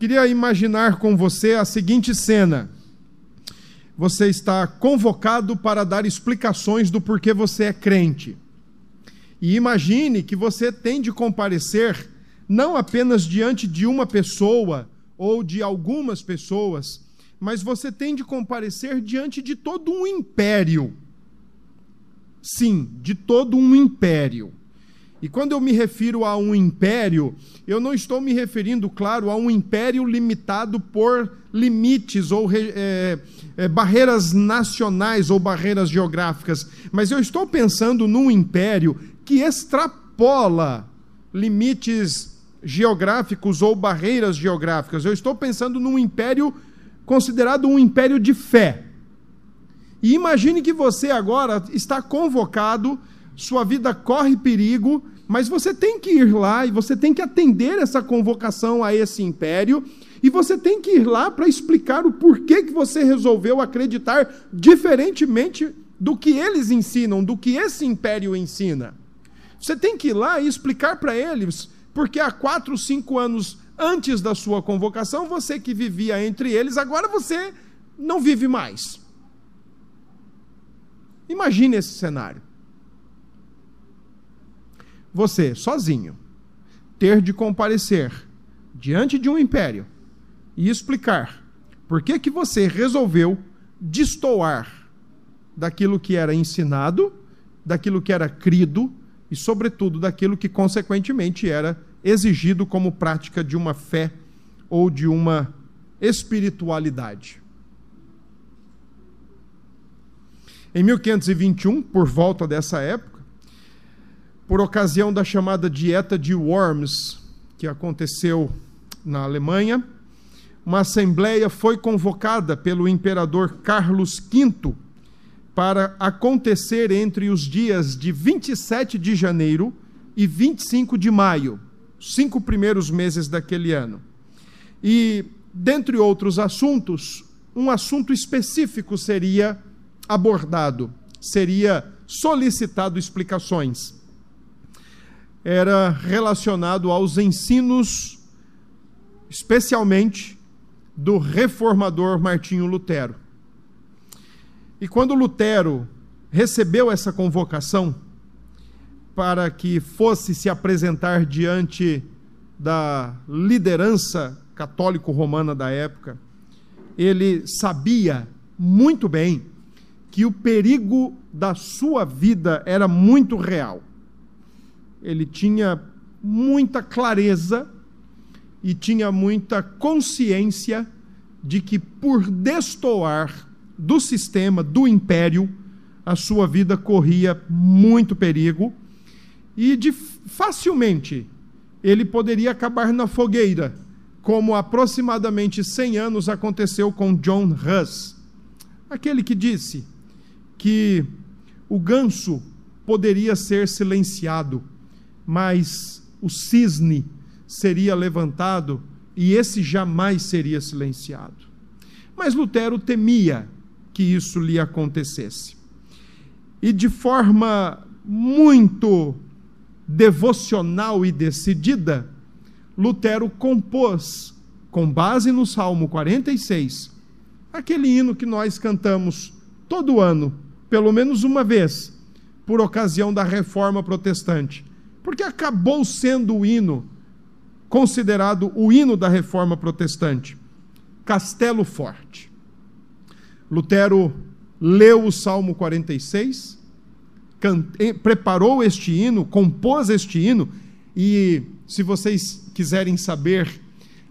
Queria imaginar com você a seguinte cena. Você está convocado para dar explicações do porquê você é crente. E imagine que você tem de comparecer não apenas diante de uma pessoa ou de algumas pessoas, mas você tem de comparecer diante de todo um império. Sim, de todo um império. E quando eu me refiro a um império, eu não estou me referindo, claro, a um império limitado por limites ou é, é, barreiras nacionais ou barreiras geográficas, mas eu estou pensando num império que extrapola limites geográficos ou barreiras geográficas. Eu estou pensando num império considerado um império de fé. E imagine que você agora está convocado sua vida corre perigo, mas você tem que ir lá e você tem que atender essa convocação a esse império, e você tem que ir lá para explicar o porquê que você resolveu acreditar diferentemente do que eles ensinam, do que esse império ensina. Você tem que ir lá e explicar para eles, porque há quatro, cinco anos antes da sua convocação, você que vivia entre eles, agora você não vive mais. Imagine esse cenário você, sozinho, ter de comparecer diante de um império e explicar por que, que você resolveu destoar daquilo que era ensinado, daquilo que era crido e, sobretudo, daquilo que, consequentemente, era exigido como prática de uma fé ou de uma espiritualidade. Em 1521, por volta dessa época, por ocasião da chamada Dieta de Worms, que aconteceu na Alemanha, uma assembleia foi convocada pelo imperador Carlos V para acontecer entre os dias de 27 de janeiro e 25 de maio, cinco primeiros meses daquele ano. E, dentre outros assuntos, um assunto específico seria abordado, seria solicitado explicações era relacionado aos ensinos, especialmente do reformador Martinho Lutero. E quando Lutero recebeu essa convocação para que fosse se apresentar diante da liderança católico-romana da época, ele sabia muito bem que o perigo da sua vida era muito real ele tinha muita clareza e tinha muita consciência de que por destoar do sistema, do império, a sua vida corria muito perigo e de, facilmente ele poderia acabar na fogueira, como aproximadamente 100 anos aconteceu com John Huss, aquele que disse que o ganso poderia ser silenciado mas o cisne seria levantado e esse jamais seria silenciado. Mas Lutero temia que isso lhe acontecesse. E de forma muito devocional e decidida, Lutero compôs, com base no Salmo 46, aquele hino que nós cantamos todo ano, pelo menos uma vez, por ocasião da reforma protestante porque acabou sendo o hino considerado o hino da reforma protestante. Castelo Forte. Lutero leu o Salmo 46, cante, preparou este hino, compôs este hino, e se vocês quiserem saber,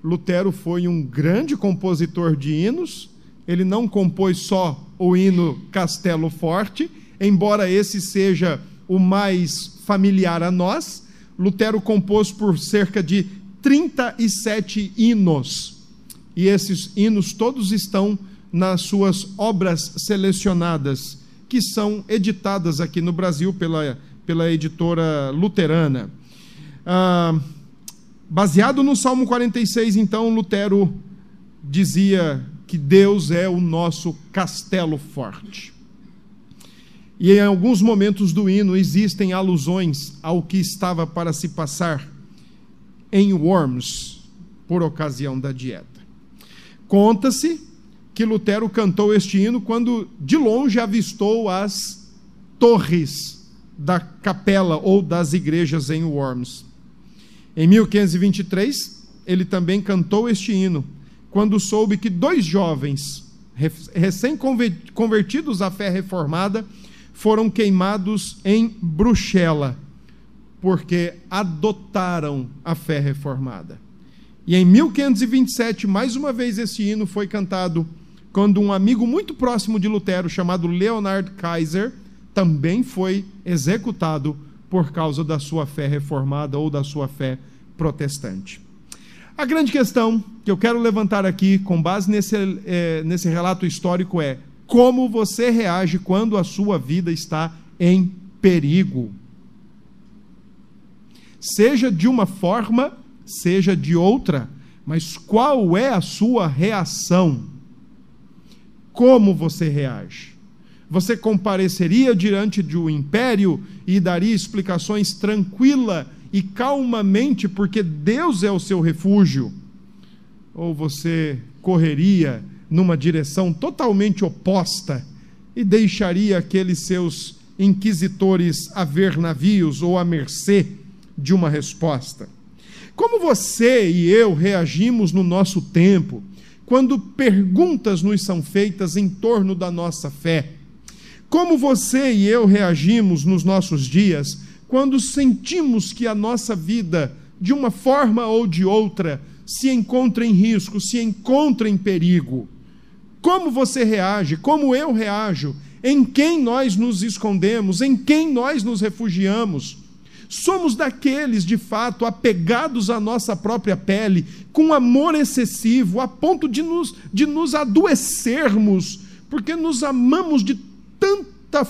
Lutero foi um grande compositor de hinos. Ele não compôs só o hino Castelo Forte, embora esse seja o mais familiar a nós, Lutero compôs por cerca de 37 hinos. E esses hinos todos estão nas suas obras selecionadas, que são editadas aqui no Brasil pela, pela editora luterana. Ah, baseado no Salmo 46, então, Lutero dizia que Deus é o nosso castelo forte. E em alguns momentos do hino existem alusões ao que estava para se passar em Worms, por ocasião da dieta. Conta-se que Lutero cantou este hino quando de longe avistou as torres da capela ou das igrejas em Worms. Em 1523, ele também cantou este hino quando soube que dois jovens recém-convertidos à fé reformada foram queimados em Bruxela, porque adotaram a fé reformada. E em 1527, mais uma vez, esse hino foi cantado quando um amigo muito próximo de Lutero, chamado Leonard Kaiser, também foi executado por causa da sua fé reformada ou da sua fé protestante. A grande questão que eu quero levantar aqui, com base nesse, é, nesse relato histórico, é como você reage quando a sua vida está em perigo. Seja de uma forma, seja de outra, mas qual é a sua reação? Como você reage? Você compareceria diante de um império e daria explicações tranquila e calmamente, porque Deus é o seu refúgio? Ou você correria numa direção totalmente oposta e deixaria aqueles seus inquisitores a ver navios ou à mercê de uma resposta? Como você e eu reagimos no nosso tempo quando perguntas nos são feitas em torno da nossa fé? Como você e eu reagimos nos nossos dias quando sentimos que a nossa vida, de uma forma ou de outra, se encontra em risco, se encontra em perigo. Como você reage? Como eu reajo? Em quem nós nos escondemos? Em quem nós nos refugiamos? Somos daqueles, de fato, apegados à nossa própria pele, com amor excessivo, a ponto de nos, de nos adoecermos, porque nos amamos de tanta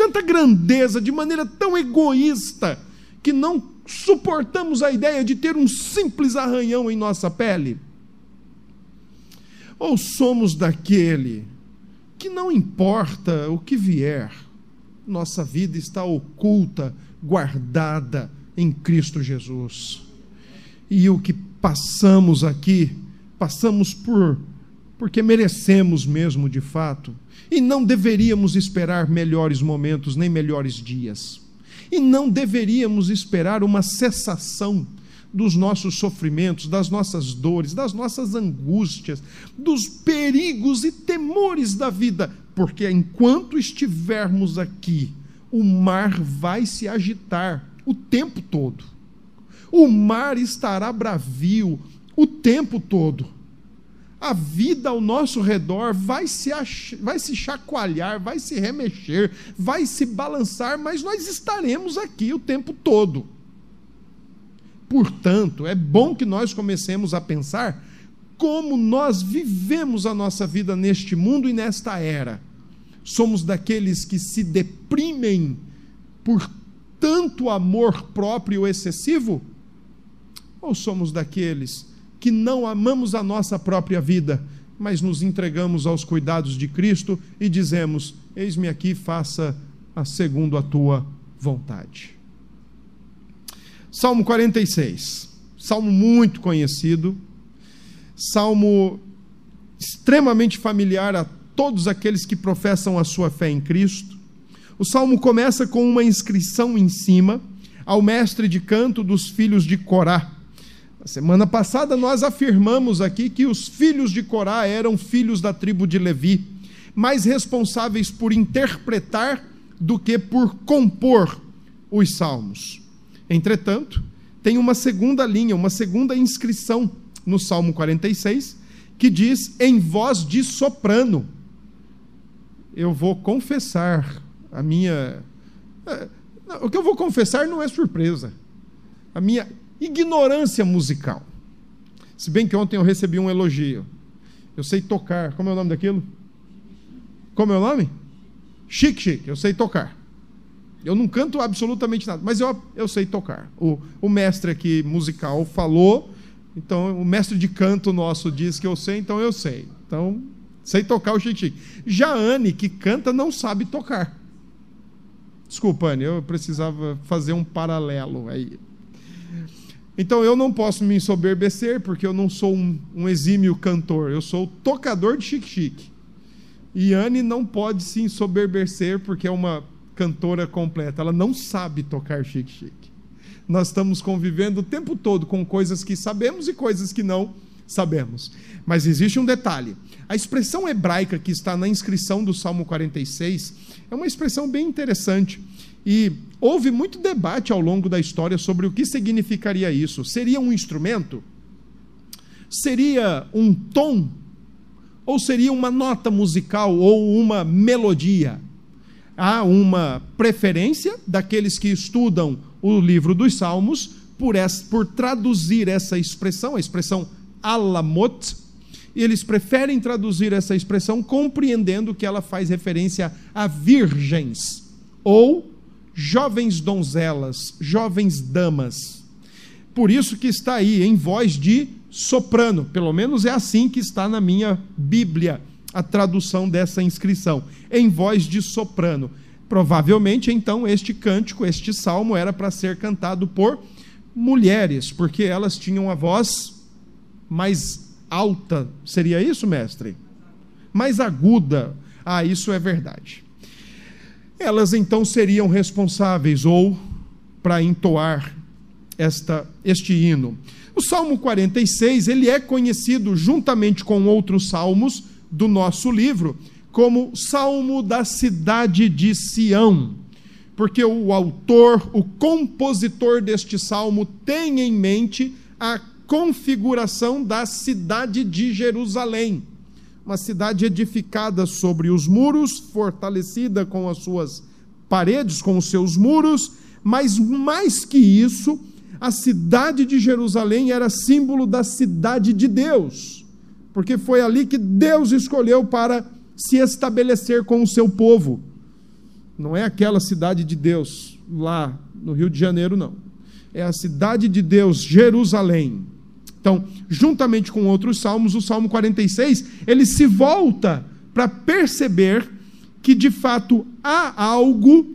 tanta grandeza, de maneira tão egoísta, que não suportamos a ideia de ter um simples arranhão em nossa pele? Ou somos daquele que não importa o que vier, nossa vida está oculta, guardada em Cristo Jesus. E o que passamos aqui, passamos por porque merecemos mesmo de fato e não deveríamos esperar melhores momentos nem melhores dias. E não deveríamos esperar uma cessação dos nossos sofrimentos, das nossas dores, das nossas angústias, dos perigos e temores da vida, porque enquanto estivermos aqui, o mar vai se agitar o tempo todo. O mar estará bravio o tempo todo a vida ao nosso redor vai se, ach... vai se chacoalhar, vai se remexer, vai se balançar, mas nós estaremos aqui o tempo todo. Portanto, é bom que nós comecemos a pensar como nós vivemos a nossa vida neste mundo e nesta era. Somos daqueles que se deprimem por tanto amor próprio excessivo? Ou somos daqueles que não amamos a nossa própria vida, mas nos entregamos aos cuidados de Cristo e dizemos: Eis-me aqui, faça a segundo a tua vontade. Salmo 46, salmo muito conhecido, salmo extremamente familiar a todos aqueles que professam a sua fé em Cristo. O salmo começa com uma inscrição em cima ao mestre de canto dos filhos de Corá na semana passada nós afirmamos aqui que os filhos de Corá eram filhos da tribo de Levi, mais responsáveis por interpretar do que por compor os salmos. Entretanto, tem uma segunda linha, uma segunda inscrição no Salmo 46, que diz em voz de soprano. Eu vou confessar a minha. Eh, o que eu vou confessar não é surpresa. A minha ignorância musical. Se bem que ontem eu recebi um elogio. Eu sei tocar. Como é o nome daquilo? Como é o nome? Chique, chique. Eu sei tocar. Eu não canto absolutamente nada, mas eu, eu sei tocar. O, o mestre aqui musical falou, então o mestre de canto nosso diz que eu sei, então eu sei. Então, sei tocar o chique. Já Anne, que canta, não sabe tocar. Desculpa, Anne, eu precisava fazer um paralelo aí. Então eu não posso me ensoberbecer, porque eu não sou um, um exímio cantor, eu sou tocador de chique-chique. E Anne não pode se ensoberbecer, porque é uma cantora completa, ela não sabe tocar chique-chique. Nós estamos convivendo o tempo todo com coisas que sabemos e coisas que não sabemos. Mas existe um detalhe: a expressão hebraica que está na inscrição do Salmo 46 é uma expressão bem interessante. E houve muito debate ao longo da história sobre o que significaria isso. Seria um instrumento? Seria um tom? Ou seria uma nota musical ou uma melodia? Há uma preferência daqueles que estudam o livro dos Salmos por, essa, por traduzir essa expressão, a expressão alamot, e eles preferem traduzir essa expressão compreendendo que ela faz referência a virgens ou jovens donzelas, jovens damas. Por isso que está aí em voz de soprano, pelo menos é assim que está na minha Bíblia, a tradução dessa inscrição, em voz de soprano. Provavelmente, então, este cântico, este salmo era para ser cantado por mulheres, porque elas tinham a voz mais alta. Seria isso, mestre? Mais aguda. Ah, isso é verdade elas então seriam responsáveis ou para entoar esta, este hino. O Salmo 46, ele é conhecido juntamente com outros salmos do nosso livro como Salmo da cidade de Sião, porque o autor, o compositor deste salmo tem em mente a configuração da cidade de Jerusalém uma cidade edificada sobre os muros, fortalecida com as suas paredes, com os seus muros, mas mais que isso, a cidade de Jerusalém era símbolo da cidade de Deus, porque foi ali que Deus escolheu para se estabelecer com o seu povo. Não é aquela cidade de Deus lá no Rio de Janeiro, não. É a cidade de Deus, Jerusalém. Então, juntamente com outros salmos, o Salmo 46, ele se volta para perceber que de fato há algo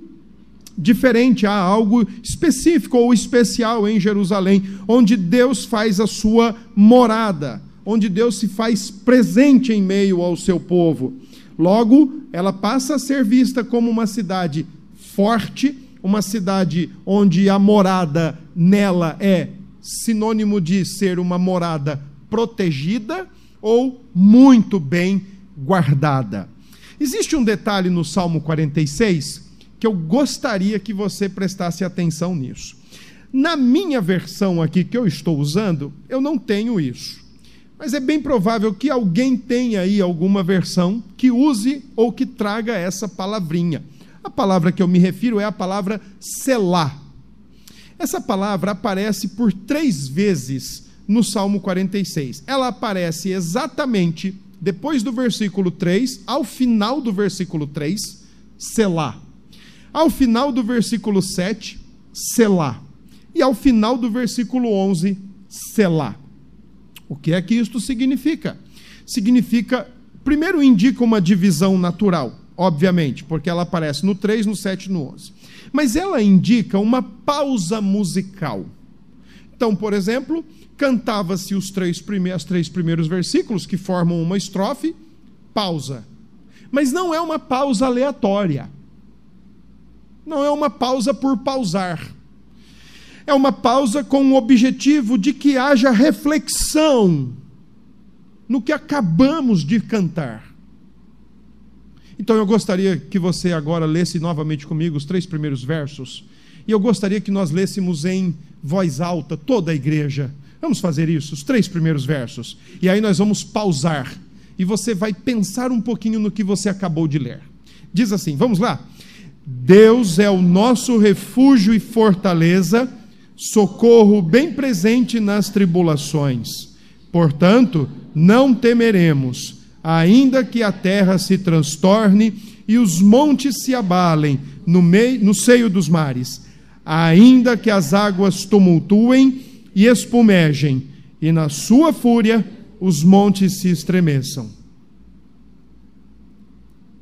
diferente, há algo específico ou especial em Jerusalém, onde Deus faz a sua morada, onde Deus se faz presente em meio ao seu povo. Logo, ela passa a ser vista como uma cidade forte, uma cidade onde a morada nela é sinônimo de ser uma morada protegida ou muito bem guardada. Existe um detalhe no Salmo 46 que eu gostaria que você prestasse atenção nisso. Na minha versão aqui que eu estou usando, eu não tenho isso. Mas é bem provável que alguém tenha aí alguma versão que use ou que traga essa palavrinha. A palavra que eu me refiro é a palavra selar. Essa palavra aparece por três vezes no Salmo 46. Ela aparece exatamente depois do versículo 3, ao final do versículo 3, Selá. Ao final do versículo 7, Selá. E ao final do versículo 11, Selá. O que é que isto significa? Significa, primeiro, indica uma divisão natural, obviamente, porque ela aparece no 3, no 7 e no 11 mas ela indica uma pausa musical. Então, por exemplo, cantava-se os três primeiros, três primeiros versículos que formam uma estrofe, pausa. Mas não é uma pausa aleatória. Não é uma pausa por pausar. É uma pausa com o objetivo de que haja reflexão no que acabamos de cantar. Então eu gostaria que você agora lesse novamente comigo os três primeiros versos. E eu gostaria que nós lêssemos em voz alta, toda a igreja. Vamos fazer isso, os três primeiros versos. E aí nós vamos pausar. E você vai pensar um pouquinho no que você acabou de ler. Diz assim: vamos lá. Deus é o nosso refúgio e fortaleza, socorro bem presente nas tribulações. Portanto, não temeremos ainda que a terra se transtorne e os montes se abalem no, meio, no seio dos mares, ainda que as águas tumultuem e espumejem, e na sua fúria os montes se estremeçam.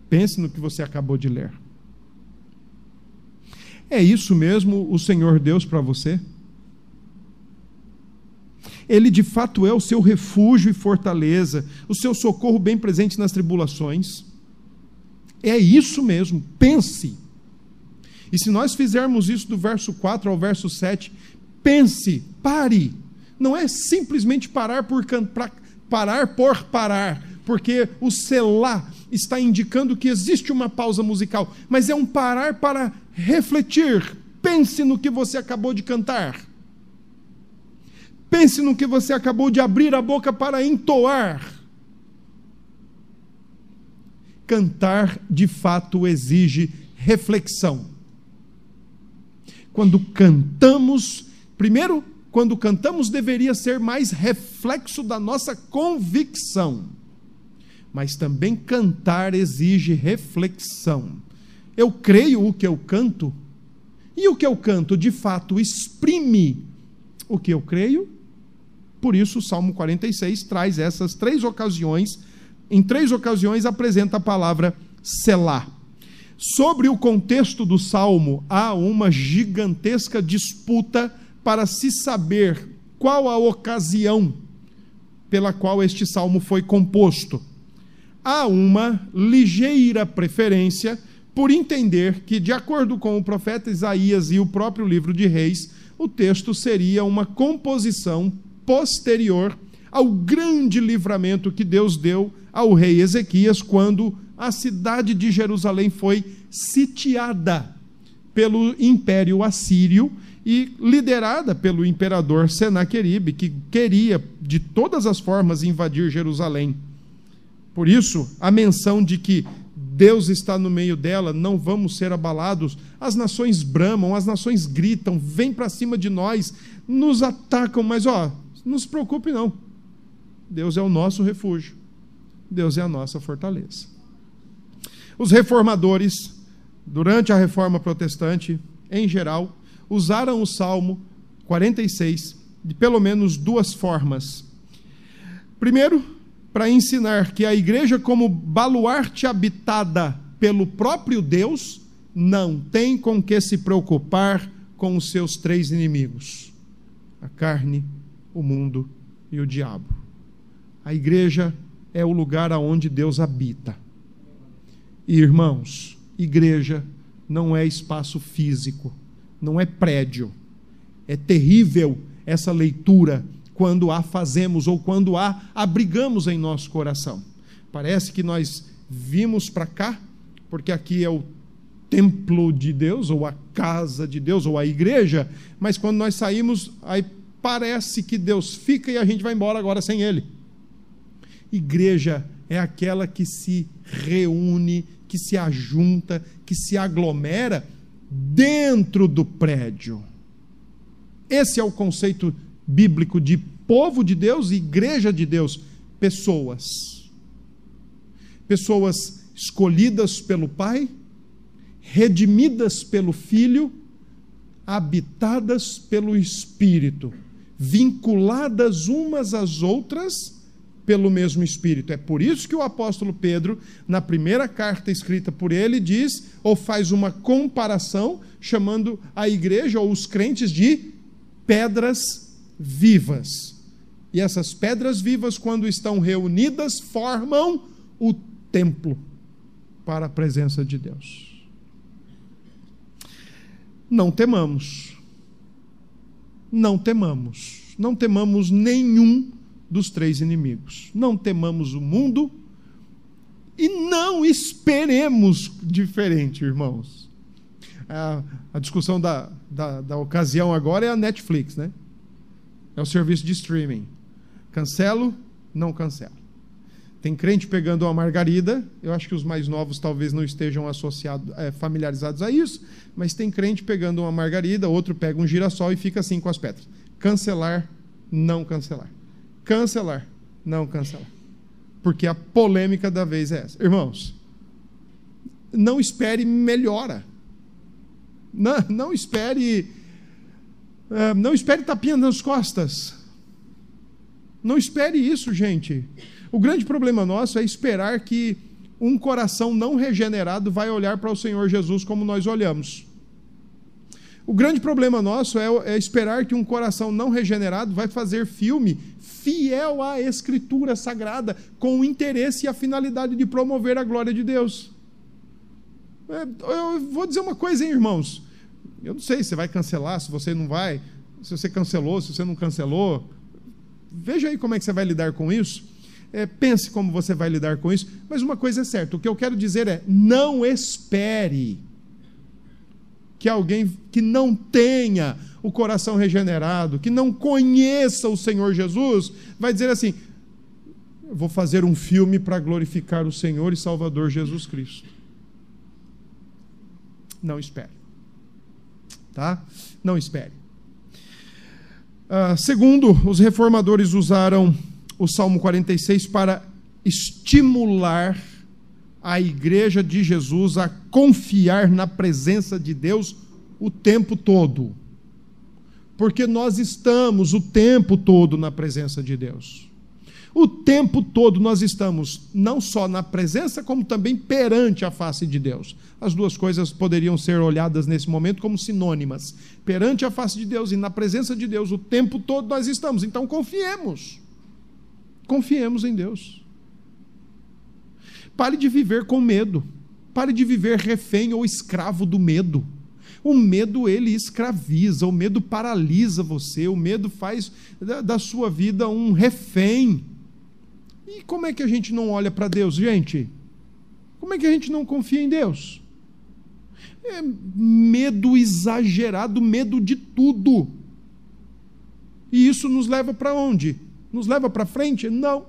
Pense no que você acabou de ler. É isso mesmo o Senhor Deus para você? Ele de fato é o seu refúgio e fortaleza, o seu socorro bem presente nas tribulações. É isso mesmo, pense. E se nós fizermos isso do verso 4 ao verso 7, pense, pare. Não é simplesmente parar por parar por parar, porque o selar está indicando que existe uma pausa musical, mas é um parar para refletir. Pense no que você acabou de cantar. Pense no que você acabou de abrir a boca para entoar. Cantar, de fato, exige reflexão. Quando cantamos, primeiro, quando cantamos, deveria ser mais reflexo da nossa convicção. Mas também cantar exige reflexão. Eu creio o que eu canto, e o que eu canto de fato exprime o que eu creio. Por isso, o Salmo 46 traz essas três ocasiões, em três ocasiões apresenta a palavra selar. Sobre o contexto do salmo, há uma gigantesca disputa para se saber qual a ocasião pela qual este salmo foi composto. Há uma ligeira preferência por entender que, de acordo com o profeta Isaías e o próprio livro de Reis, o texto seria uma composição posterior ao grande livramento que Deus deu ao rei Ezequias quando a cidade de Jerusalém foi sitiada pelo império assírio e liderada pelo imperador Senaqueribe, que queria de todas as formas invadir Jerusalém. Por isso, a menção de que Deus está no meio dela, não vamos ser abalados. As nações bramam, as nações gritam, vêm para cima de nós, nos atacam, mas ó, não se preocupe não. Deus é o nosso refúgio. Deus é a nossa fortaleza. Os reformadores, durante a reforma protestante, em geral, usaram o Salmo 46 de pelo menos duas formas. Primeiro, para ensinar que a igreja, como baluarte habitada pelo próprio Deus, não tem com que se preocupar com os seus três inimigos: a carne, o mundo e o diabo. A igreja é o lugar aonde Deus habita. E, irmãos, igreja não é espaço físico não é prédio. É terrível essa leitura quando a fazemos ou quando a abrigamos em nosso coração. Parece que nós vimos para cá, porque aqui é o templo de Deus, ou a casa de Deus, ou a igreja, mas quando nós saímos, aí parece que Deus fica e a gente vai embora agora sem Ele. Igreja é aquela que se reúne, que se ajunta, que se aglomera dentro do prédio. Esse é o conceito bíblico de povo de Deus e igreja de Deus. Pessoas. Pessoas escolhidas pelo Pai, redimidas pelo Filho, habitadas pelo Espírito, vinculadas umas às outras pelo mesmo Espírito. É por isso que o apóstolo Pedro, na primeira carta escrita por ele, diz ou faz uma comparação, chamando a igreja ou os crentes de pedras vivas. E essas pedras vivas, quando estão reunidas, formam o templo para a presença de Deus. Não temamos. Não temamos. Não temamos nenhum dos três inimigos. Não temamos o mundo e não esperemos diferente, irmãos. A, a discussão da, da, da ocasião agora é a Netflix, né? É o serviço de streaming. Cancelo, não cancelo. Tem crente pegando uma margarida, eu acho que os mais novos talvez não estejam associados, é, familiarizados a isso, mas tem crente pegando uma margarida, outro pega um girassol e fica assim com as pedras. Cancelar, não cancelar. Cancelar. Não cancelar. Porque a polêmica da vez é essa. Irmãos, não espere melhora. Não, não espere. Uh, não espere tapinha nas costas. Não espere isso, gente. O grande problema nosso é esperar que um coração não regenerado vai olhar para o Senhor Jesus como nós olhamos. O grande problema nosso é, é, esperar que um coração não regenerado vai fazer filme fiel à Escritura Sagrada, com o interesse e a finalidade de promover a glória de Deus. É, eu vou dizer uma coisa, hein, irmãos. Eu não sei se você vai cancelar, se você não vai, se você cancelou, se você não cancelou. Veja aí como é que você vai lidar com isso. É, pense como você vai lidar com isso. Mas uma coisa é certa: o que eu quero dizer é, não espere que alguém que não tenha o coração regenerado, que não conheça o Senhor Jesus, vai dizer assim: vou fazer um filme para glorificar o Senhor e Salvador Jesus Cristo. Não espere. Tá? Não espere. Uh, segundo, os reformadores usaram o Salmo 46 para estimular a igreja de Jesus a confiar na presença de Deus o tempo todo. Porque nós estamos o tempo todo na presença de Deus. O tempo todo nós estamos não só na presença, como também perante a face de Deus. As duas coisas poderiam ser olhadas nesse momento como sinônimas. Perante a face de Deus e na presença de Deus, o tempo todo nós estamos. Então confiemos. Confiemos em Deus. Pare de viver com medo. Pare de viver refém ou escravo do medo. O medo ele escraviza, o medo paralisa você, o medo faz da, sua vida um refém. E como é que a gente não olha para Deus, gente? Como é que a gente não confia em Deus? É medo exagerado, medo de tudo. E isso nos leva para onde? Nos leva para frente? Não.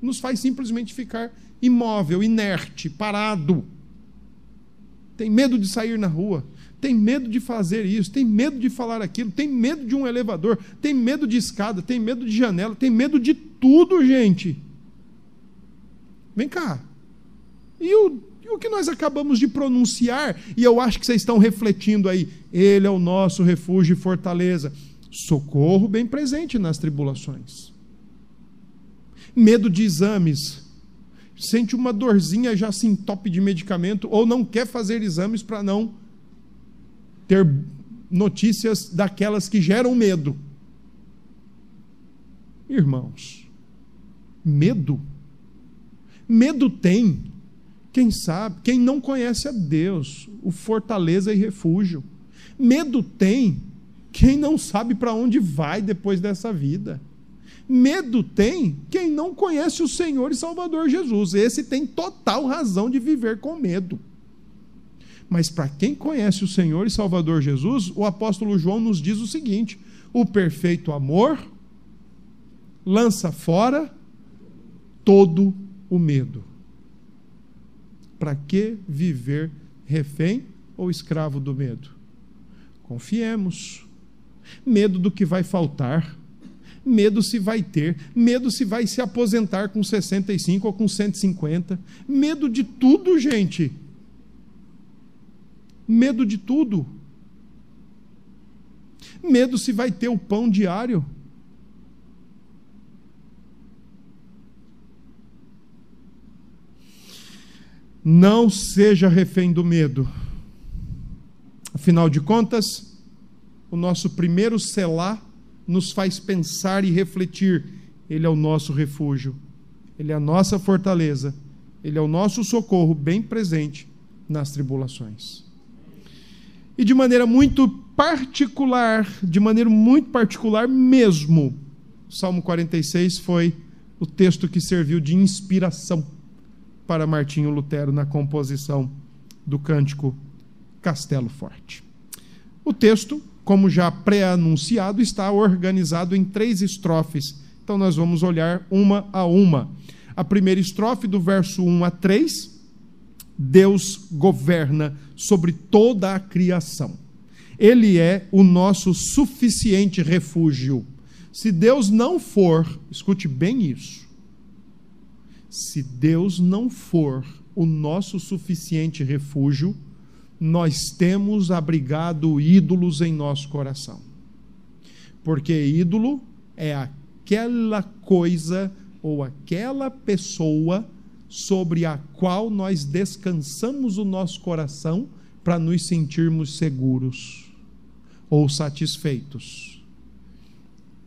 Nos faz simplesmente ficar imóvel, inerte, parado. Tem medo de sair na rua, tem medo de fazer isso, tem medo de falar aquilo, tem medo de um elevador, tem medo de escada, tem medo de janela, tem medo de tudo, gente. Vem cá. E o, e o que nós acabamos de pronunciar, e eu acho que vocês estão refletindo aí, Ele é o nosso refúgio e fortaleza. Socorro bem presente nas tribulações. Medo de exames, sente uma dorzinha, já se entope de medicamento, ou não quer fazer exames para não ter notícias daquelas que geram medo. Irmãos, medo. Medo tem quem sabe, quem não conhece a Deus, o fortaleza e refúgio. Medo tem quem não sabe para onde vai depois dessa vida. Medo tem quem não conhece o Senhor e Salvador Jesus. Esse tem total razão de viver com medo. Mas para quem conhece o Senhor e Salvador Jesus, o apóstolo João nos diz o seguinte: o perfeito amor lança fora todo o medo. Para que viver refém ou escravo do medo? Confiemos. Medo do que vai faltar medo se vai ter, medo se vai se aposentar com 65 ou com 150, medo de tudo, gente. Medo de tudo. Medo se vai ter o pão diário. Não seja refém do medo. Afinal de contas, o nosso primeiro selar nos faz pensar e refletir. Ele é o nosso refúgio, ele é a nossa fortaleza, ele é o nosso socorro bem presente nas tribulações. E de maneira muito particular, de maneira muito particular mesmo, o Salmo 46 foi o texto que serviu de inspiração para Martinho Lutero na composição do cântico Castelo Forte. O texto como já pré-anunciado, está organizado em três estrofes. Então nós vamos olhar uma a uma. A primeira estrofe, do verso 1 a 3, Deus governa sobre toda a criação. Ele é o nosso suficiente refúgio. Se Deus não for, escute bem isso. Se Deus não for o nosso suficiente refúgio, nós temos abrigado ídolos em nosso coração. Porque ídolo é aquela coisa ou aquela pessoa sobre a qual nós descansamos o nosso coração para nos sentirmos seguros. ou satisfeitos.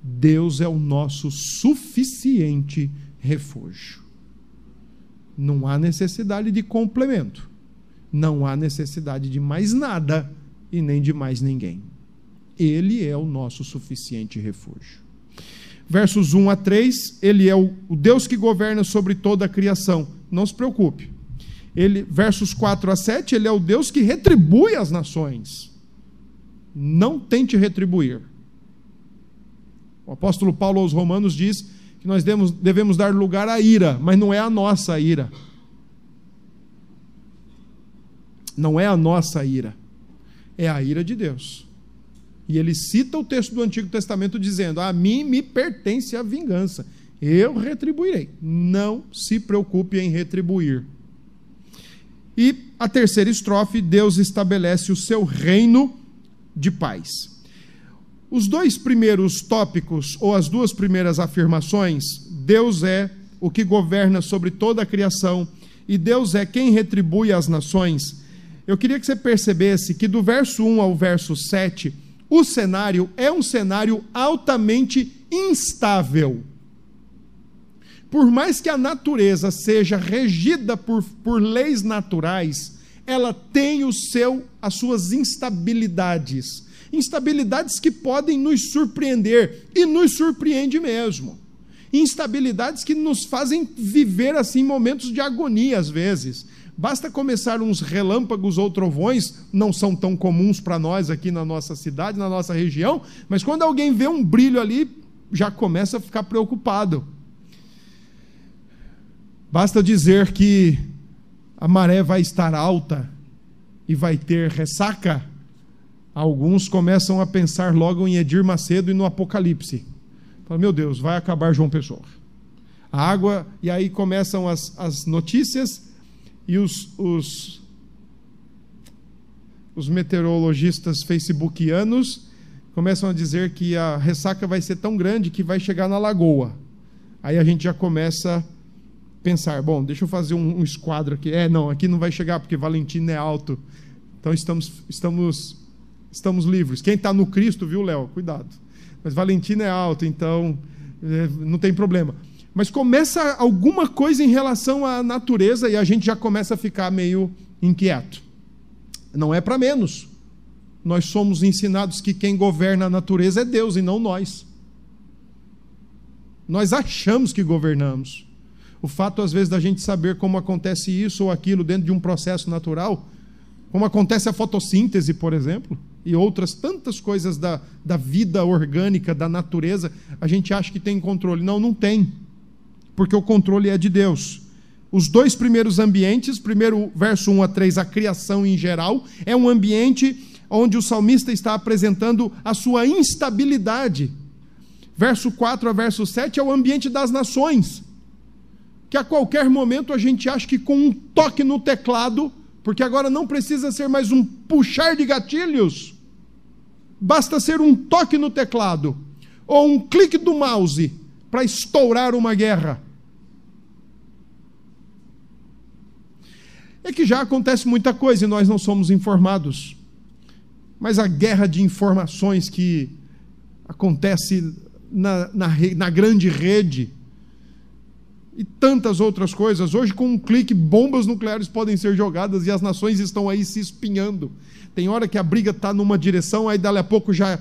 Deus é o nosso suficiente refúgio. Não há necessidade de complemento. Não há necessidade de mais nada e nem de mais ninguém. Ele é o nosso suficiente refúgio. Versos 1 a 3, ele é o, Deus que governa sobre toda a criação. Não se preocupe. Ele, versos 4 a 7, ele é o Deus que retribui as nações. Não tente retribuir. O apóstolo Paulo aos Romanos diz que nós devemos, devemos dar lugar à ira, mas não é a nossa ira. Não é a nossa ira, é a ira de Deus. E ele cita o texto do Antigo Testamento dizendo: A mim me pertence a vingança, eu retribuirei. Não se preocupe em retribuir. E a terceira estrofe, Deus estabelece o seu reino de paz. Os dois primeiros tópicos, ou as duas primeiras afirmações, Deus é o que governa sobre toda a criação e Deus é quem retribui as nações. Eu queria que você percebesse que do verso 1 ao verso 7, o cenário é um cenário altamente instável. Por mais que a natureza seja regida por, por leis naturais, ela tem o seu, as suas instabilidades instabilidades que podem nos surpreender e nos surpreende mesmo. Instabilidades que nos fazem viver assim momentos de agonia às vezes. Basta começar uns relâmpagos ou trovões, não são tão comuns para nós aqui na nossa cidade, na nossa região, mas quando alguém vê um brilho ali, já começa a ficar preocupado. Basta dizer que a maré vai estar alta e vai ter ressaca, Alguns começam a pensar logo em Edir Macedo e no Apocalipse. Fala, meu Deus, vai acabar João Pessoa. A água, e aí começam as, as notícias e os, os, os meteorologistas facebookianos começam a dizer que a ressaca vai ser tão grande que vai chegar na lagoa. Aí a gente já começa a pensar, bom, deixa eu fazer um, um esquadro aqui. É, não, aqui não vai chegar porque Valentina é alto. Então estamos, estamos estamos livres. Quem está no Cristo, viu, Léo? Cuidado. Mas Valentina é alto, então é, não tem problema. Mas começa alguma coisa em relação à natureza e a gente já começa a ficar meio inquieto. Não é para menos. Nós somos ensinados que quem governa a natureza é Deus e não nós. Nós achamos que governamos. O fato, às vezes, da gente saber como acontece isso ou aquilo dentro de um processo natural, como acontece a fotossíntese, por exemplo, e outras tantas coisas da, da vida orgânica, da natureza, a gente acha que tem controle. Não, não tem, porque o controle é de Deus. Os dois primeiros ambientes, primeiro verso 1 a 3, a criação em geral, é um ambiente onde o salmista está apresentando a sua instabilidade. Verso 4 a verso 7 é o ambiente das nações, que a qualquer momento a gente acha que com um toque no teclado porque agora não precisa ser mais um puxar de gatilhos, basta ser um toque no teclado ou um clique do mouse para estourar uma guerra. É que já acontece muita coisa e nós não somos informados. Mas a guerra de informações que acontece na, na, na grande rede, e tantas outras coisas. Hoje, com um clique, bombas nucleares podem ser jogadas e as nações estão aí se espinhando. Tem hora que a briga está numa direção, aí dali a pouco já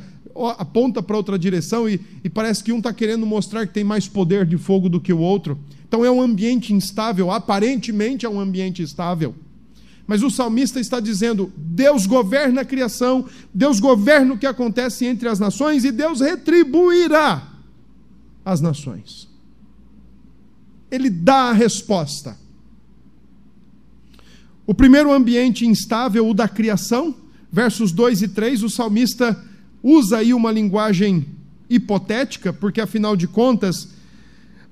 aponta para outra direção e, e parece que um está querendo mostrar que tem mais poder de fogo do que o outro. Então é um ambiente instável, aparentemente é um ambiente estável. Mas o salmista está dizendo: Deus governa a criação, Deus governa o que acontece entre as nações e Deus retribuirá as nações ele dá a resposta. O primeiro ambiente instável, o da criação, versos 2 e 3, o salmista usa aí uma linguagem hipotética, porque afinal de contas,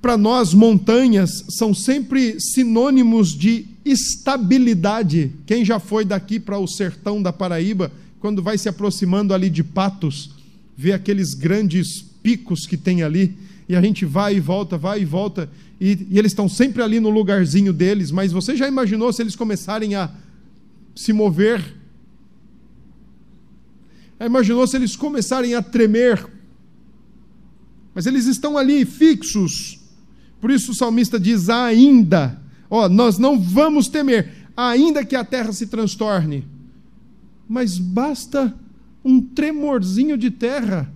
para nós, montanhas são sempre sinônimos de estabilidade. Quem já foi daqui para o sertão da Paraíba, quando vai se aproximando ali de Patos, vê aqueles grandes picos que tem ali, e a gente vai e volta, vai e volta, e, e eles estão sempre ali no lugarzinho deles, mas você já imaginou se eles começarem a se mover? imaginou se eles começarem a tremer? Mas eles estão ali fixos. Por isso o salmista diz: ainda, ó, nós não vamos temer, ainda que a terra se transtorne. Mas basta um tremorzinho de terra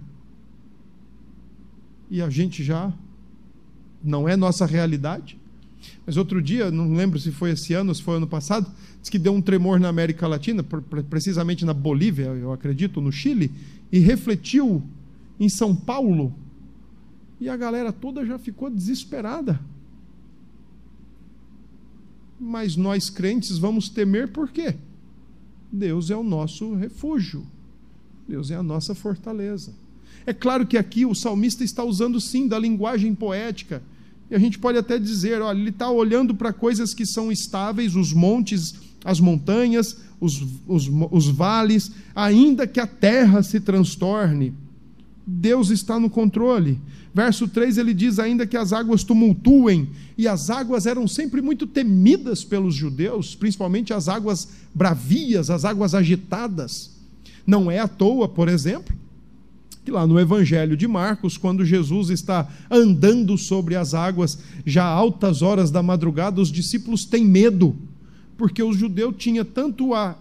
e a gente já não é nossa realidade. Mas outro dia, não lembro se foi esse ano ou se foi ano passado, diz que deu um tremor na América Latina, precisamente na Bolívia, eu acredito, no Chile, e refletiu em São Paulo. E a galera toda já ficou desesperada. Mas nós crentes vamos temer por quê? Deus é o nosso refúgio. Deus é a nossa fortaleza. É claro que aqui o salmista está usando sim da linguagem poética. E a gente pode até dizer, olha, ele está olhando para coisas que são estáveis, os montes, as montanhas, os, os, os vales, ainda que a terra se transtorne, Deus está no controle. Verso 3 ele diz: ainda que as águas tumultuem, e as águas eram sempre muito temidas pelos judeus, principalmente as águas bravias, as águas agitadas. Não é à toa, por exemplo, que lá no Evangelho de Marcos, quando Jesus está andando sobre as águas, já altas horas da madrugada, os discípulos têm medo, porque o judeu tinha tanto a,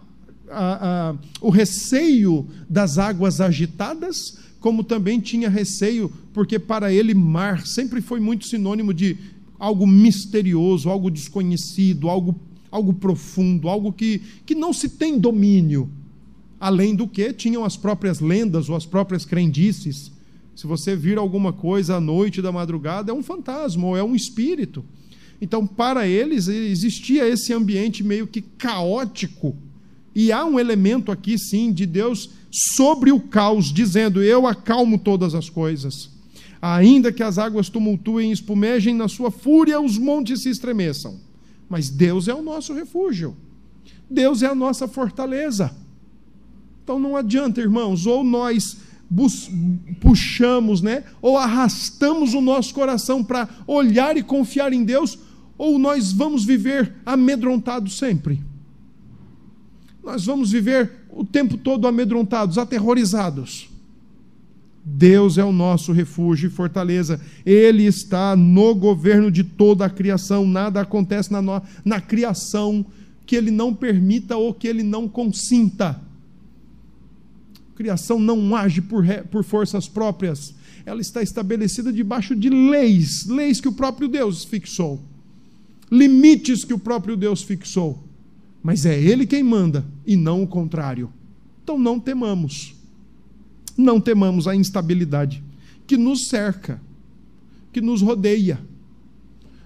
a, a, o receio das águas agitadas, como também tinha receio, porque para ele mar sempre foi muito sinônimo de algo misterioso, algo desconhecido, algo, algo profundo, algo que, que não se tem domínio. Além do que, tinham as próprias lendas ou as próprias crendices. Se você vir alguma coisa à noite da madrugada, é um fantasma ou é um espírito. Então, para eles, existia esse ambiente meio que caótico. E há um elemento aqui, sim, de Deus sobre o caos, dizendo: Eu acalmo todas as coisas. Ainda que as águas tumultuem e espumejem na sua fúria, os montes se estremeçam. Mas Deus é o nosso refúgio. Deus é a nossa fortaleza. Então não adianta, irmãos, ou nós puxamos, né, ou arrastamos o nosso coração para olhar e confiar em Deus, ou nós vamos viver amedrontados sempre. Nós vamos viver o tempo todo amedrontados, aterrorizados. Deus é o nosso refúgio e fortaleza. Ele está no governo de toda a criação. Nada acontece na, na criação que ele não permita ou que ele não consinta criação não age por, por forças próprias, ela está estabelecida debaixo de leis, leis que o próprio Deus fixou, limites que o próprio Deus fixou. Mas é Ele quem manda e não o contrário. Então não temamos, não temamos a instabilidade que nos cerca, que nos rodeia.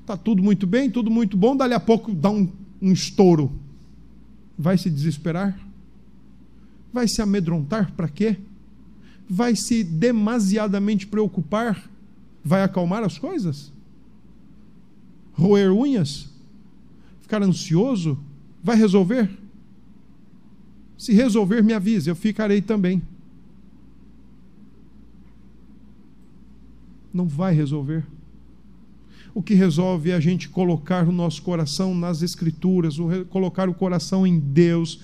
Está tudo muito bem, tudo muito bom, dali a pouco dá um, um estouro. Vai se desesperar? Vai se amedrontar para quê? Vai se demasiadamente preocupar? Vai acalmar as coisas? Roer unhas? Ficar ansioso? Vai resolver? Se resolver, me avise, eu ficarei também. Não vai resolver. O que resolve é a gente colocar o nosso coração nas Escrituras, colocar o coração em Deus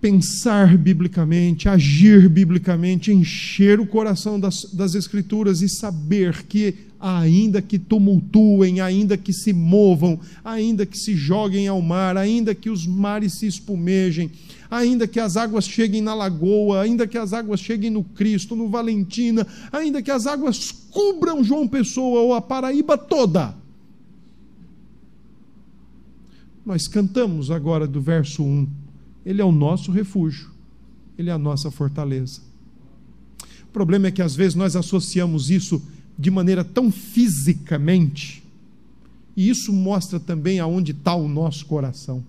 pensar biblicamente, agir biblicamente, encher o coração das, das Escrituras e saber que, ainda que tumultuem, ainda que se movam, ainda que se joguem ao mar, ainda que os mares se espumejem, ainda que as águas cheguem na lagoa, ainda que as águas cheguem no Cristo, no Valentina, ainda que as águas cubram João Pessoa ou a Paraíba toda. Nós cantamos agora do verso 1 ele é o nosso refúgio, Ele é a nossa fortaleza. O problema é que às vezes nós associamos isso de maneira tão fisicamente, e isso mostra também aonde está o nosso coração.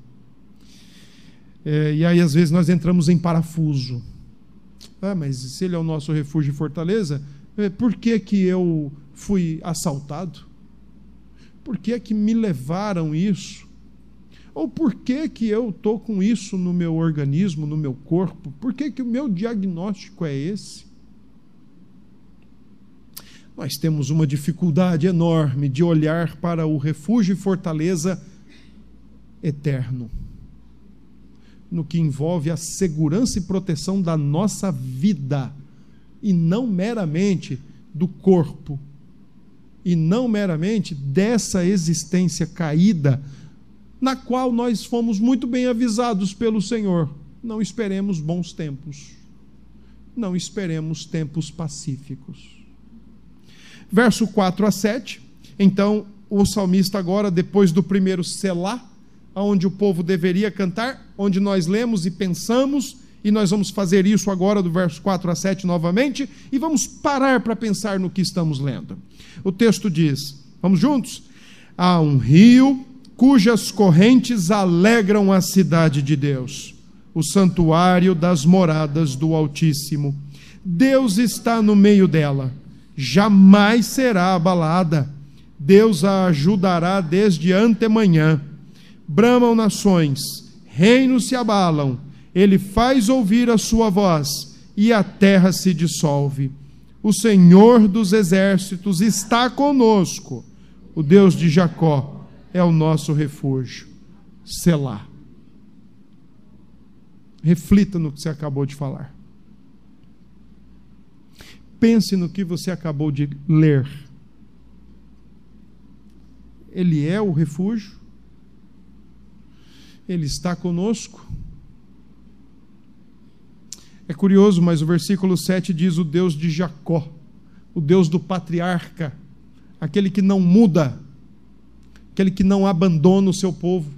É, e aí às vezes nós entramos em parafuso. Ah, mas se ele é o nosso refúgio e fortaleza, é, por que, que eu fui assaltado? Por que, que me levaram isso? Ou por que, que eu estou com isso no meu organismo, no meu corpo? Por que, que o meu diagnóstico é esse? Nós temos uma dificuldade enorme de olhar para o refúgio e fortaleza eterno. no que envolve a segurança e proteção da nossa vida, e não meramente do corpo, e não meramente dessa existência caída, na qual nós fomos muito bem avisados pelo Senhor. Não esperemos bons tempos, não esperemos tempos pacíficos. Verso 4 a 7, então o salmista, agora, depois do primeiro selar, onde o povo deveria cantar, onde nós lemos e pensamos, e nós vamos fazer isso agora do verso 4 a 7 novamente, e vamos parar para pensar no que estamos lendo. O texto diz: Vamos juntos? Há um rio cujas correntes alegram a cidade de Deus, o santuário das moradas do Altíssimo. Deus está no meio dela, jamais será abalada. Deus a ajudará desde antemanhã bramam nações, reinos se abalam, ele faz ouvir a sua voz e a terra se dissolve. O Senhor dos exércitos está conosco, o Deus de Jacó é o nosso refúgio. Selá. Reflita no que você acabou de falar. Pense no que você acabou de ler. Ele é o refúgio? Ele está conosco. É curioso, mas o versículo 7 diz: o Deus de Jacó, o Deus do patriarca, aquele que não muda, aquele que não abandona o seu povo,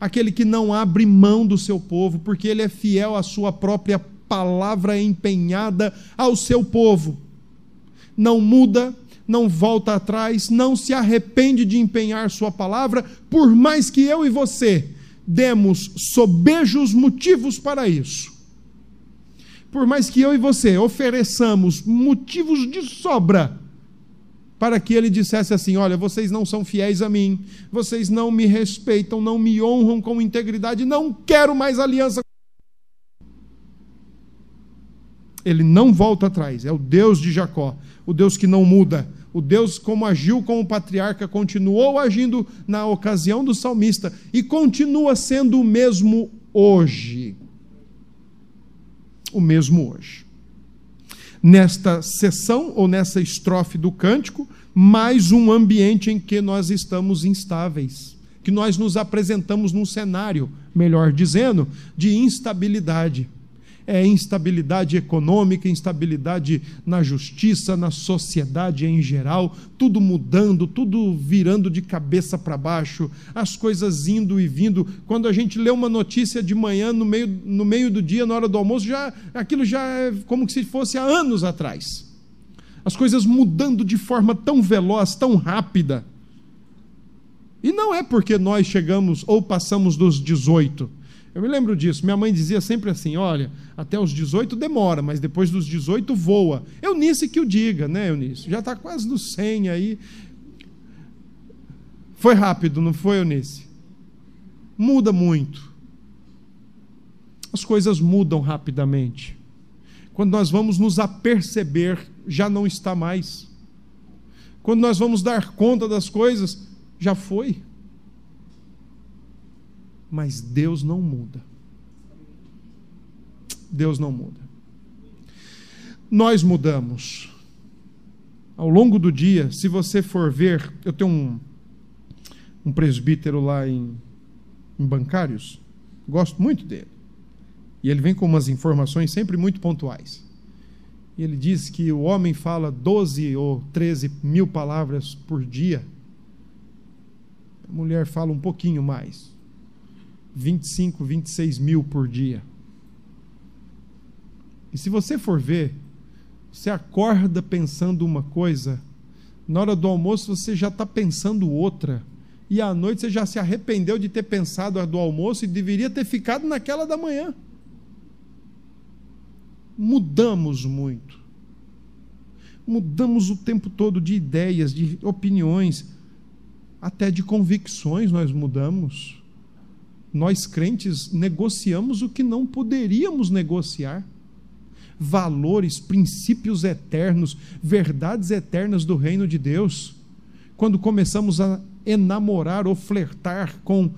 aquele que não abre mão do seu povo, porque ele é fiel à sua própria palavra empenhada ao seu povo. Não muda, não volta atrás, não se arrepende de empenhar sua palavra, por mais que eu e você demos sobejos motivos para isso. Por mais que eu e você ofereçamos motivos de sobra para que ele dissesse assim: Olha, vocês não são fiéis a mim, vocês não me respeitam, não me honram com integridade, não quero mais aliança. Ele não volta atrás, é o Deus de Jacó, o Deus que não muda, o Deus, como agiu com o patriarca, continuou agindo na ocasião do salmista e continua sendo o mesmo hoje. O mesmo hoje. Nesta sessão ou nessa estrofe do cântico, mais um ambiente em que nós estamos instáveis, que nós nos apresentamos num cenário, melhor dizendo, de instabilidade é instabilidade econômica, instabilidade na justiça, na sociedade em geral, tudo mudando, tudo virando de cabeça para baixo, as coisas indo e vindo. Quando a gente lê uma notícia de manhã, no meio, no meio do dia, na hora do almoço, já, aquilo já é como se fosse há anos atrás. As coisas mudando de forma tão veloz, tão rápida. E não é porque nós chegamos ou passamos dos 18 eu me lembro disso. Minha mãe dizia sempre assim: olha, até os 18 demora, mas depois dos 18 voa. Eunice que o diga, né, Eunice? Já está quase no 100 aí. Foi rápido, não foi, Eunice? Muda muito. As coisas mudam rapidamente. Quando nós vamos nos aperceber, já não está mais. Quando nós vamos dar conta das coisas, já foi mas Deus não muda. Deus não muda. Nós mudamos. Ao longo do dia, se você for ver, eu tenho um, um presbítero lá em, em Bancários, gosto muito dele. E ele vem com umas informações sempre muito pontuais. E ele diz que o homem fala 12 ou 13 mil palavras por dia. A mulher fala um pouquinho mais. 25, 26 mil por dia. E se você for ver, você acorda pensando uma coisa, na hora do almoço você já está pensando outra. E à noite você já se arrependeu de ter pensado a do almoço e deveria ter ficado naquela da manhã. Mudamos muito. Mudamos o tempo todo de ideias, de opiniões, até de convicções nós mudamos nós crentes negociamos o que não poderíamos negociar. Valores, princípios eternos, verdades eternas do reino de Deus. Quando começamos a enamorar ou flertar com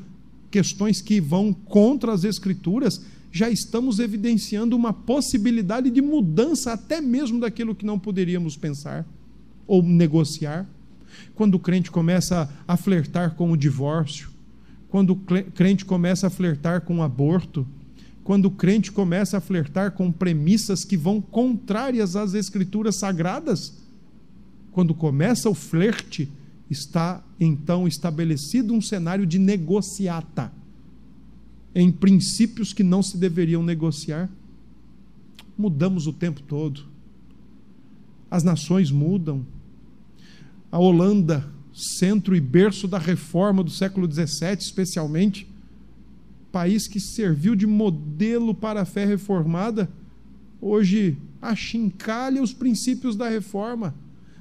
questões que vão contra as Escrituras, já estamos evidenciando uma possibilidade de mudança, até mesmo daquilo que não poderíamos pensar ou negociar. Quando o crente começa a flertar com o divórcio, quando o crente começa a flertar com o aborto, quando o crente começa a flertar com premissas que vão contrárias às escrituras sagradas, quando começa o flerte, está então estabelecido um cenário de negociata em princípios que não se deveriam negociar. Mudamos o tempo todo. As nações mudam. A Holanda, centro e berço da reforma do século XVII, especialmente, país que serviu de modelo para a fé reformada, hoje achincalha os princípios da reforma,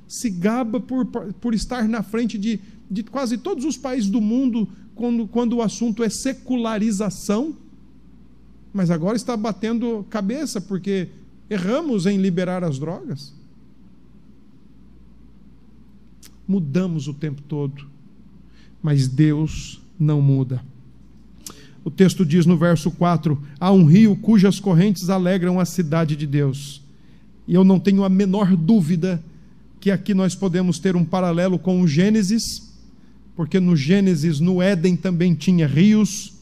se gaba por, por estar na frente de, de quase todos os países do mundo quando, quando o assunto é secularização, mas agora está batendo cabeça porque erramos em liberar as drogas. Mudamos o tempo todo, mas Deus não muda. O texto diz no verso 4: Há um rio cujas correntes alegram a cidade de Deus. E eu não tenho a menor dúvida que aqui nós podemos ter um paralelo com o Gênesis, porque no Gênesis, no Éden também tinha rios,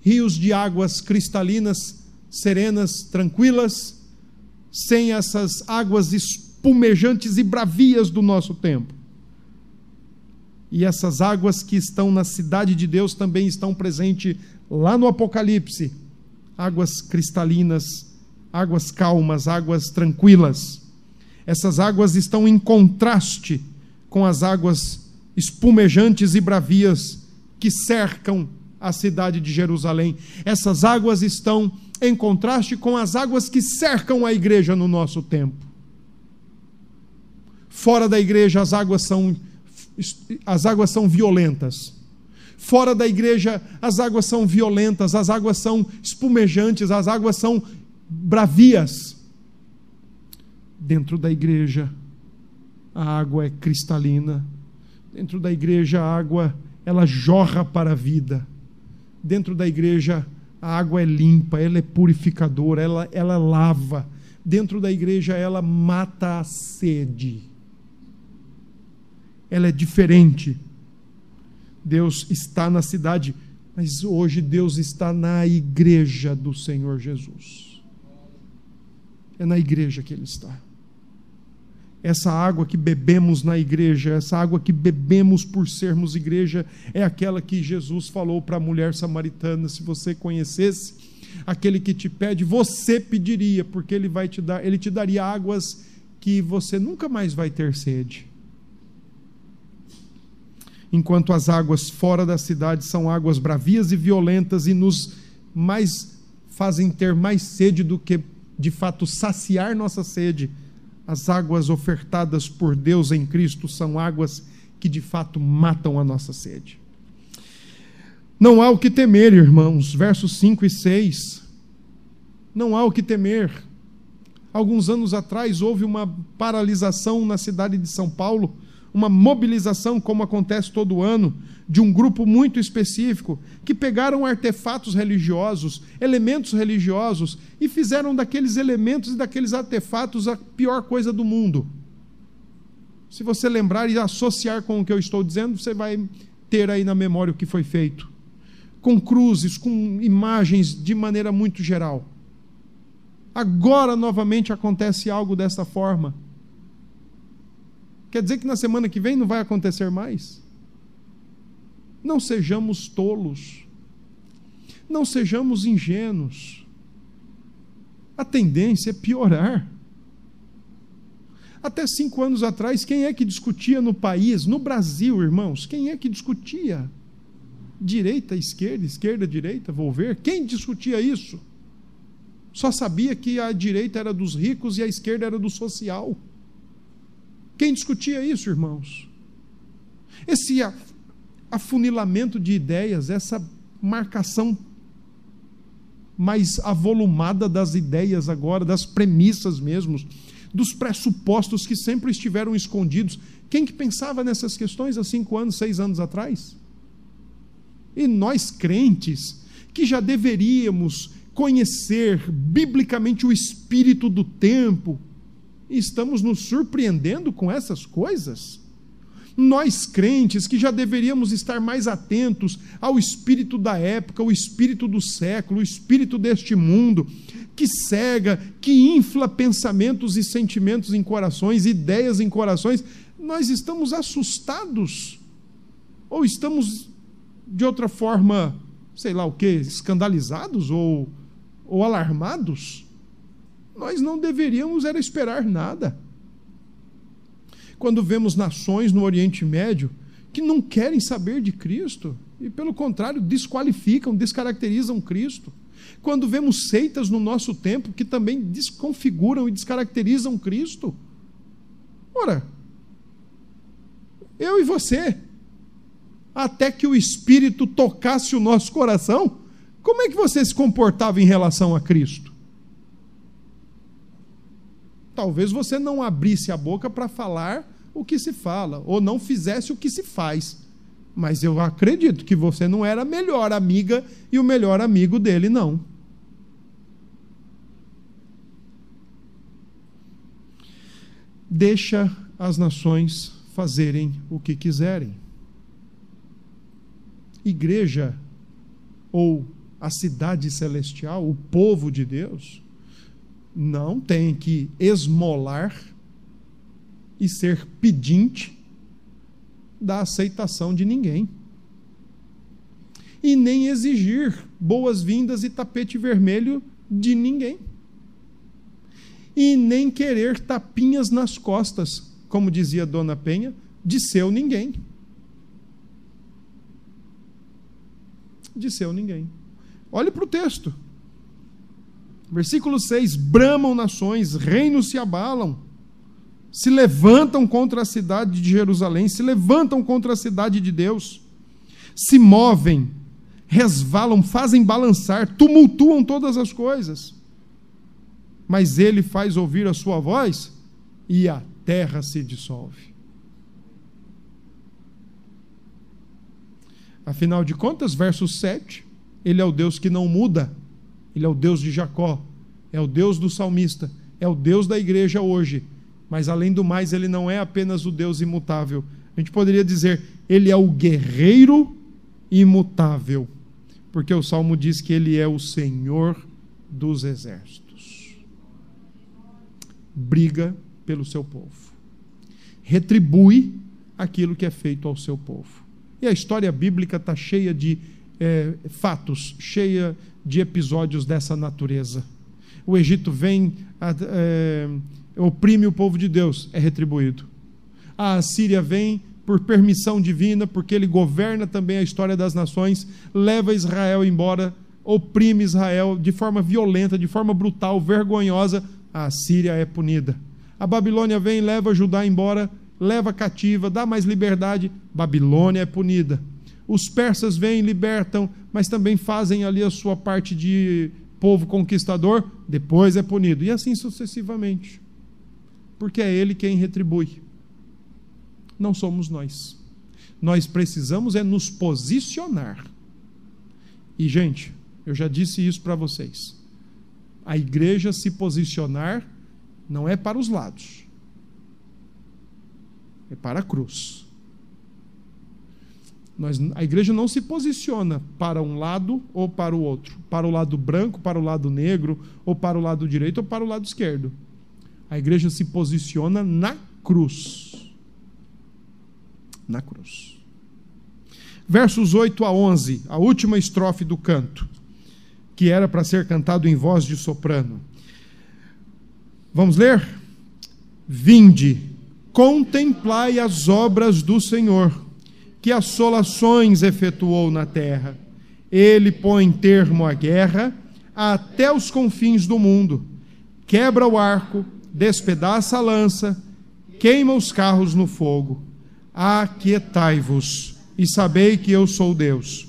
rios de águas cristalinas, serenas, tranquilas, sem essas águas espumejantes e bravias do nosso tempo. E essas águas que estão na cidade de Deus também estão presentes lá no Apocalipse águas cristalinas, águas calmas, águas tranquilas. Essas águas estão em contraste com as águas espumejantes e bravias que cercam a cidade de Jerusalém. Essas águas estão em contraste com as águas que cercam a igreja no nosso tempo. Fora da igreja as águas são as águas são violentas. Fora da igreja as águas são violentas, as águas são espumejantes, as águas são bravias. Dentro da igreja a água é cristalina, Dentro da igreja, a água ela jorra para a vida. Dentro da igreja, a água é limpa, ela é purificadora, ela, ela lava. Dentro da igreja, ela mata a sede. Ela é diferente. Deus está na cidade, mas hoje Deus está na igreja do Senhor Jesus. É na igreja que Ele está essa água que bebemos na igreja, essa água que bebemos por sermos igreja, é aquela que Jesus falou para a mulher samaritana: se você conhecesse aquele que te pede, você pediria, porque ele vai te dar, ele te daria águas que você nunca mais vai ter sede. Enquanto as águas fora da cidade são águas bravias e violentas e nos mais fazem ter mais sede do que de fato saciar nossa sede as águas ofertadas por Deus em Cristo são águas que de fato matam a nossa sede. Não há o que temer, irmãos, versos 5 e 6. Não há o que temer. Alguns anos atrás houve uma paralisação na cidade de São Paulo, uma mobilização, como acontece todo ano, de um grupo muito específico, que pegaram artefatos religiosos, elementos religiosos, e fizeram daqueles elementos e daqueles artefatos a pior coisa do mundo. Se você lembrar e associar com o que eu estou dizendo, você vai ter aí na memória o que foi feito. Com cruzes, com imagens de maneira muito geral. Agora novamente acontece algo dessa forma. Quer dizer que na semana que vem não vai acontecer mais? Não sejamos tolos, não sejamos ingênuos. A tendência é piorar. Até cinco anos atrás, quem é que discutia no país, no Brasil, irmãos? Quem é que discutia? Direita, esquerda, esquerda, direita, vou ver. Quem discutia isso? Só sabia que a direita era dos ricos e a esquerda era do social. Quem discutia isso, irmãos? Esse afunilamento de ideias, essa marcação mais avolumada das ideias agora, das premissas mesmo, dos pressupostos que sempre estiveram escondidos. Quem que pensava nessas questões há cinco anos, seis anos atrás? e nós crentes, que já deveríamos conhecer biblicamente o espírito do tempo, estamos nos surpreendendo com essas coisas? Nós crentes que já deveríamos estar mais atentos ao espírito da época, o espírito do século, o espírito deste mundo, que cega, que infla pensamentos e sentimentos em corações, ideias em corações, nós estamos assustados? Ou estamos, de outra forma, sei lá o que, escandalizados ou, ou alarmados? Nós não deveríamos era esperar nada quando vemos nações no Oriente Médio que não querem saber de Cristo e, pelo contrário, desqualificam, descaracterizam Cristo. Quando vemos seitas no nosso tempo que também desconfiguram e descaracterizam Cristo. Ora, eu e você, até que o Espírito tocasse o nosso coração, como é que você se comportava em relação a Cristo? Talvez você não abrisse a boca para falar o que se fala, ou não fizesse o que se faz. Mas eu acredito que você não era a melhor amiga e o melhor amigo dele, não. Deixa as nações fazerem o que quiserem. Igreja ou a cidade celestial, o povo de Deus, não tem que esmolar e ser pedinte da aceitação de ninguém. E nem exigir boas-vindas e tapete vermelho de ninguém. E nem querer tapinhas nas costas, como dizia Dona Penha, de seu ninguém. De seu ninguém. Olhe para o texto. Versículo 6: Bramam nações, reinos se abalam, se levantam contra a cidade de Jerusalém, se levantam contra a cidade de Deus, se movem, resvalam, fazem balançar, tumultuam todas as coisas. Mas ele faz ouvir a sua voz e a terra se dissolve. Afinal de contas, verso 7, ele é o Deus que não muda ele é o Deus de Jacó, é o Deus do salmista, é o Deus da igreja hoje. Mas além do mais, ele não é apenas o Deus imutável. A gente poderia dizer, ele é o guerreiro imutável, porque o salmo diz que ele é o Senhor dos exércitos. Briga pelo seu povo, retribui aquilo que é feito ao seu povo. E a história bíblica está cheia de é, fatos, cheia de episódios dessa natureza. O Egito vem, é, oprime o povo de Deus, é retribuído. A Assíria vem por permissão divina, porque ele governa também a história das nações, leva Israel embora, oprime Israel de forma violenta, de forma brutal, vergonhosa. A Assíria é punida. A Babilônia vem, leva Judá embora, leva cativa, dá mais liberdade. Babilônia é punida. Os persas vêm, libertam, mas também fazem ali a sua parte de povo conquistador, depois é punido. E assim sucessivamente. Porque é ele quem retribui. Não somos nós. Nós precisamos é nos posicionar. E, gente, eu já disse isso para vocês. A igreja se posicionar não é para os lados, é para a cruz. Nós, a igreja não se posiciona para um lado ou para o outro, para o lado branco, para o lado negro, ou para o lado direito ou para o lado esquerdo. A igreja se posiciona na cruz. Na cruz. Versos 8 a 11, a última estrofe do canto, que era para ser cantado em voz de soprano. Vamos ler? Vinde, contemplai as obras do Senhor que assolações efetuou na terra. Ele põe termo à guerra até os confins do mundo, quebra o arco, despedaça a lança, queima os carros no fogo. Aquietai-vos e sabei que eu sou Deus.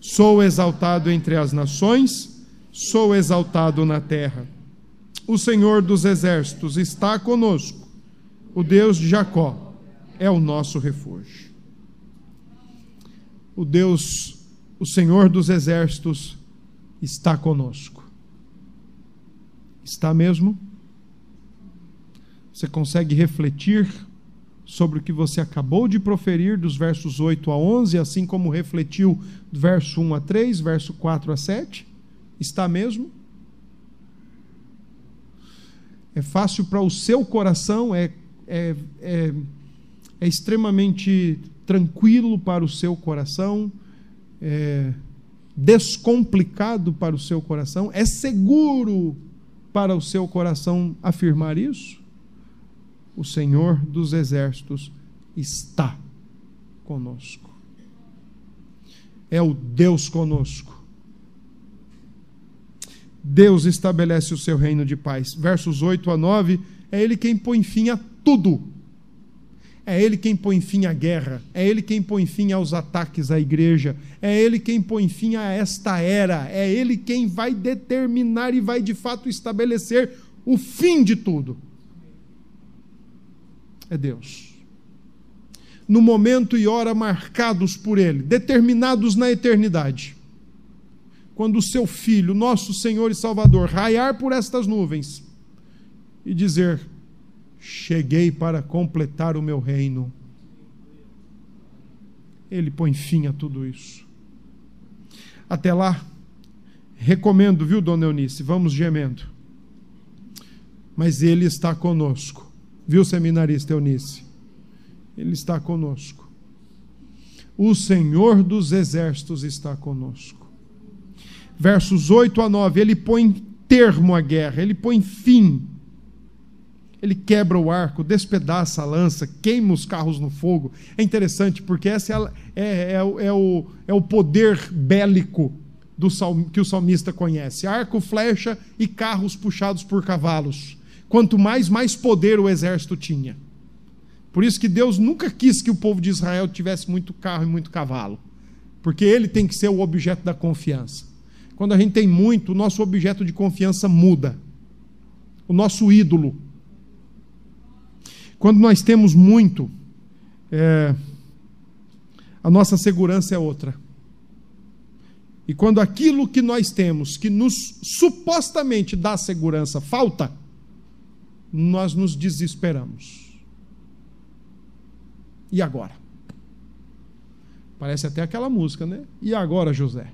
Sou exaltado entre as nações, sou exaltado na terra. O Senhor dos exércitos está conosco. O Deus de Jacó é o nosso refúgio o Deus o Senhor dos exércitos está conosco. Está mesmo? Você consegue refletir sobre o que você acabou de proferir dos versos 8 a 11, assim como refletiu do verso 1 a 3, verso 4 a 7? Está mesmo? É fácil para o seu coração, é, é, é, é extremamente tranquilo para o seu coração, é descomplicado para o seu coração, é seguro para o seu coração afirmar isso? O Senhor dos Exércitos está conosco. É o Deus conosco. Deus estabelece o seu reino de paz. Versos 8 a 9, é Ele quem põe fim a tudo é Ele quem põe fim à guerra, é Ele quem põe fim aos ataques à igreja, é Ele quem põe fim a esta era, é Ele quem vai determinar e vai de fato estabelecer o fim de tudo. É Deus. No momento e hora marcados por Ele, determinados na eternidade. Quando o seu Filho, nosso Senhor e Salvador, raiar por estas nuvens e dizer: cheguei para completar o meu reino. Ele põe fim a tudo isso. Até lá, recomendo, viu, dona Eunice? Vamos gemendo. Mas Ele está conosco, viu, seminarista Eunice? Ele está conosco. O Senhor dos exércitos está conosco. Versos 8 a 9, ele põe termo à guerra, ele põe fim ele quebra o arco, despedaça a lança, queima os carros no fogo. É interessante porque esse é, é, é, é, o, é o poder bélico do que o salmista conhece: arco, flecha e carros puxados por cavalos. Quanto mais, mais poder o exército tinha. Por isso que Deus nunca quis que o povo de Israel tivesse muito carro e muito cavalo, porque ele tem que ser o objeto da confiança. Quando a gente tem muito, o nosso objeto de confiança muda. O nosso ídolo quando nós temos muito, é, a nossa segurança é outra. E quando aquilo que nós temos, que nos supostamente dá segurança, falta, nós nos desesperamos. E agora? Parece até aquela música, né? E agora, José?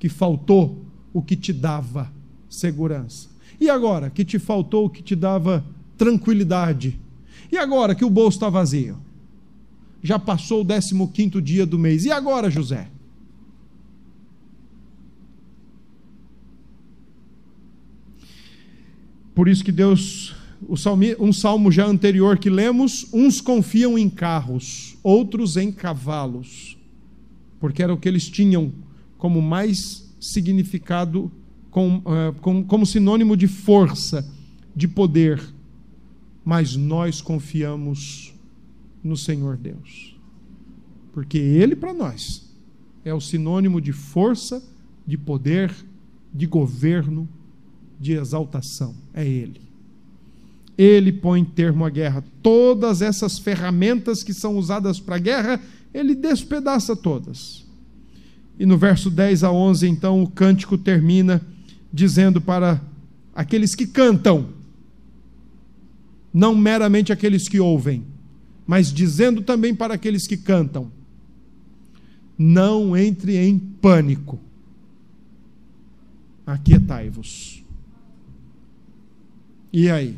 Que faltou o que te dava segurança. E agora? Que te faltou o que te dava tranquilidade. E agora que o bolso está vazio? Já passou o 15 dia do mês. E agora, José? Por isso que Deus, um salmo já anterior que lemos, uns confiam em carros, outros em cavalos, porque era o que eles tinham como mais significado, eh, como sinônimo de força, de poder mas nós confiamos no Senhor Deus. Porque Ele, para nós, é o sinônimo de força, de poder, de governo, de exaltação. É Ele. Ele põe termo à guerra. Todas essas ferramentas que são usadas para a guerra, ele despedaça todas. E no verso 10 a 11, então, o cântico termina dizendo para aqueles que cantam: não meramente aqueles que ouvem, mas dizendo também para aqueles que cantam: não entre em pânico, aquietai-vos. E aí?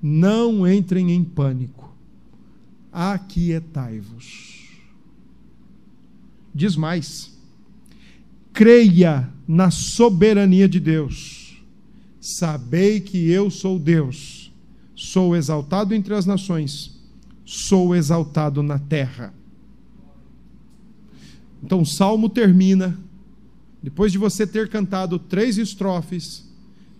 Não entrem em pânico, aquietai-vos. Diz mais: creia na soberania de Deus Sabei que eu sou Deus, sou exaltado entre as nações, sou exaltado na terra. Então o salmo termina, depois de você ter cantado três estrofes,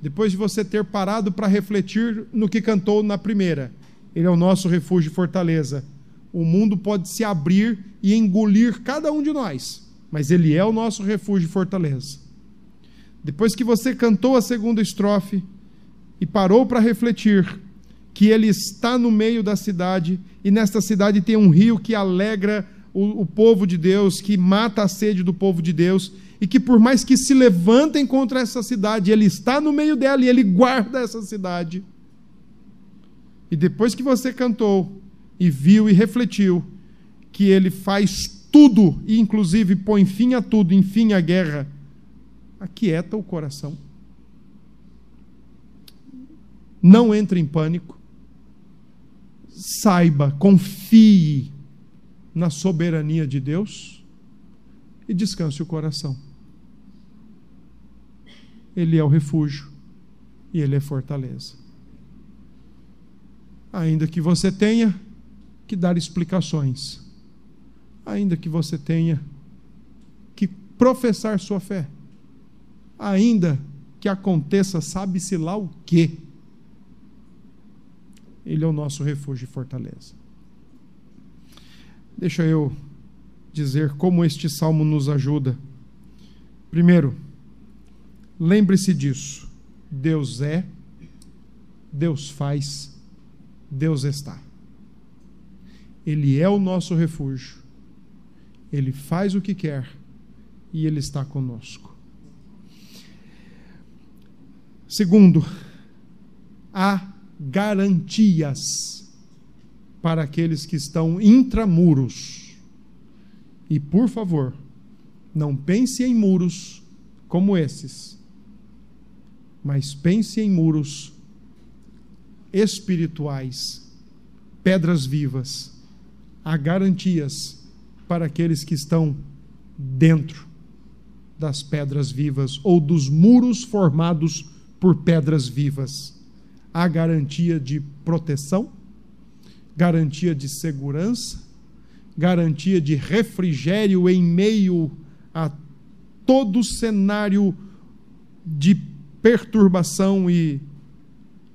depois de você ter parado para refletir no que cantou na primeira. Ele é o nosso refúgio e fortaleza. O mundo pode se abrir e engolir cada um de nós, mas ele é o nosso refúgio e fortaleza. Depois que você cantou a segunda estrofe e parou para refletir que ele está no meio da cidade e nesta cidade tem um rio que alegra o, o povo de Deus, que mata a sede do povo de Deus, e que por mais que se levantem contra essa cidade, ele está no meio dela e ele guarda essa cidade. E depois que você cantou e viu e refletiu que ele faz tudo, e inclusive põe fim a tudo, enfim a guerra, aquieta o coração. Não entre em pânico. Saiba, confie na soberania de Deus e descanse o coração. Ele é o refúgio e ele é fortaleza. Ainda que você tenha que dar explicações, ainda que você tenha que professar sua fé, ainda que aconteça, sabe-se lá o quê. Ele é o nosso refúgio e fortaleza. Deixa eu dizer como este salmo nos ajuda. Primeiro, lembre-se disso. Deus é, Deus faz, Deus está. Ele é o nosso refúgio. Ele faz o que quer e ele está conosco. Segundo, há garantias para aqueles que estão intramuros. E por favor, não pense em muros como esses, mas pense em muros espirituais, pedras vivas. Há garantias para aqueles que estão dentro das pedras vivas ou dos muros formados por pedras vivas. Há garantia de proteção, garantia de segurança, garantia de refrigério em meio a todo cenário de perturbação e,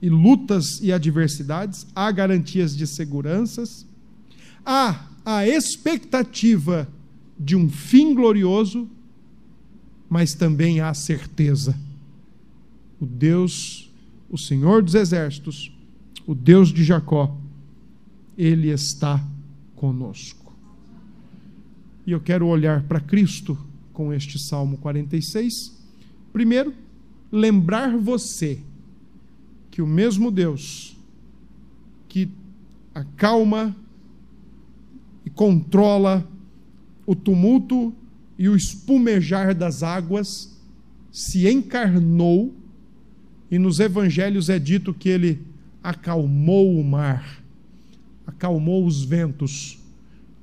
e lutas e adversidades, há garantias de seguranças, há a expectativa de um fim glorioso, mas também há certeza. O Deus o Senhor dos Exércitos, o Deus de Jacó, Ele está conosco. E eu quero olhar para Cristo com este Salmo 46. Primeiro, lembrar você que o mesmo Deus que acalma e controla o tumulto e o espumejar das águas se encarnou e nos evangelhos é dito que ele acalmou o mar, acalmou os ventos,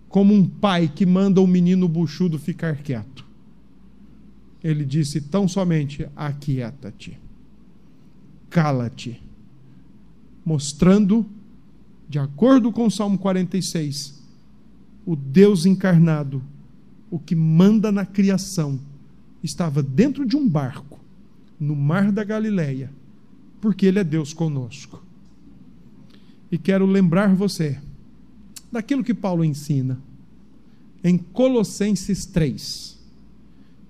como um pai que manda o menino buchudo ficar quieto. Ele disse tão somente: aquieta-te, cala-te, mostrando, de acordo com o Salmo 46, o Deus encarnado, o que manda na criação, estava dentro de um barco no mar da Galileia, porque Ele é Deus conosco. E quero lembrar você daquilo que Paulo ensina em Colossenses 3,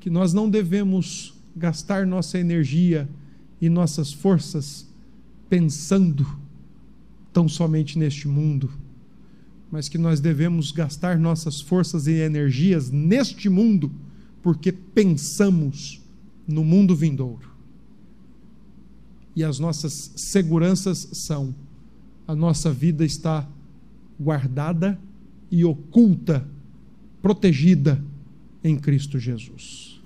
que nós não devemos gastar nossa energia e nossas forças pensando tão somente neste mundo, mas que nós devemos gastar nossas forças e energias neste mundo, porque pensamos no mundo vindouro e as nossas seguranças são: a nossa vida está guardada e oculta, protegida em Cristo Jesus.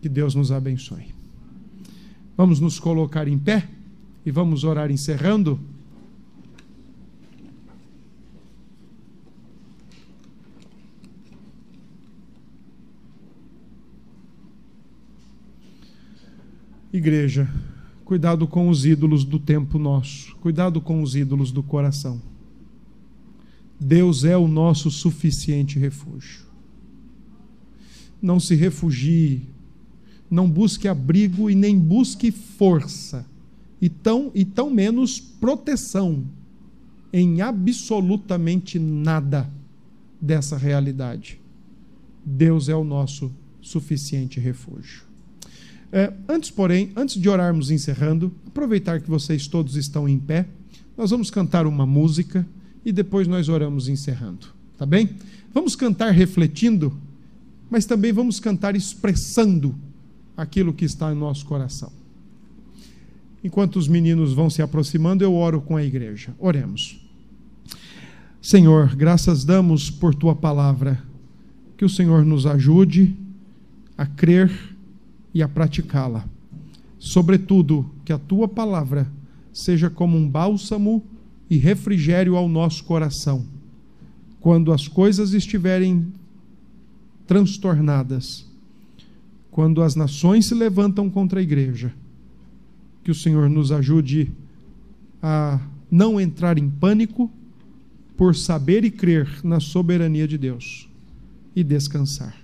Que Deus nos abençoe. Vamos nos colocar em pé e vamos orar encerrando. Igreja, Cuidado com os ídolos do tempo nosso. Cuidado com os ídolos do coração. Deus é o nosso suficiente refúgio. Não se refugie, não busque abrigo e nem busque força, e tão, e tão menos proteção em absolutamente nada dessa realidade. Deus é o nosso suficiente refúgio. É, antes, porém, antes de orarmos encerrando, aproveitar que vocês todos estão em pé, nós vamos cantar uma música e depois nós oramos encerrando, tá bem? Vamos cantar refletindo, mas também vamos cantar expressando aquilo que está em nosso coração. Enquanto os meninos vão se aproximando, eu oro com a igreja. Oremos. Senhor, graças damos por tua palavra. Que o Senhor nos ajude a crer e a praticá-la. Sobretudo, que a tua palavra seja como um bálsamo e refrigério ao nosso coração. Quando as coisas estiverem transtornadas, quando as nações se levantam contra a igreja, que o Senhor nos ajude a não entrar em pânico por saber e crer na soberania de Deus e descansar.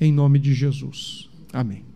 Em nome de Jesus. Amém.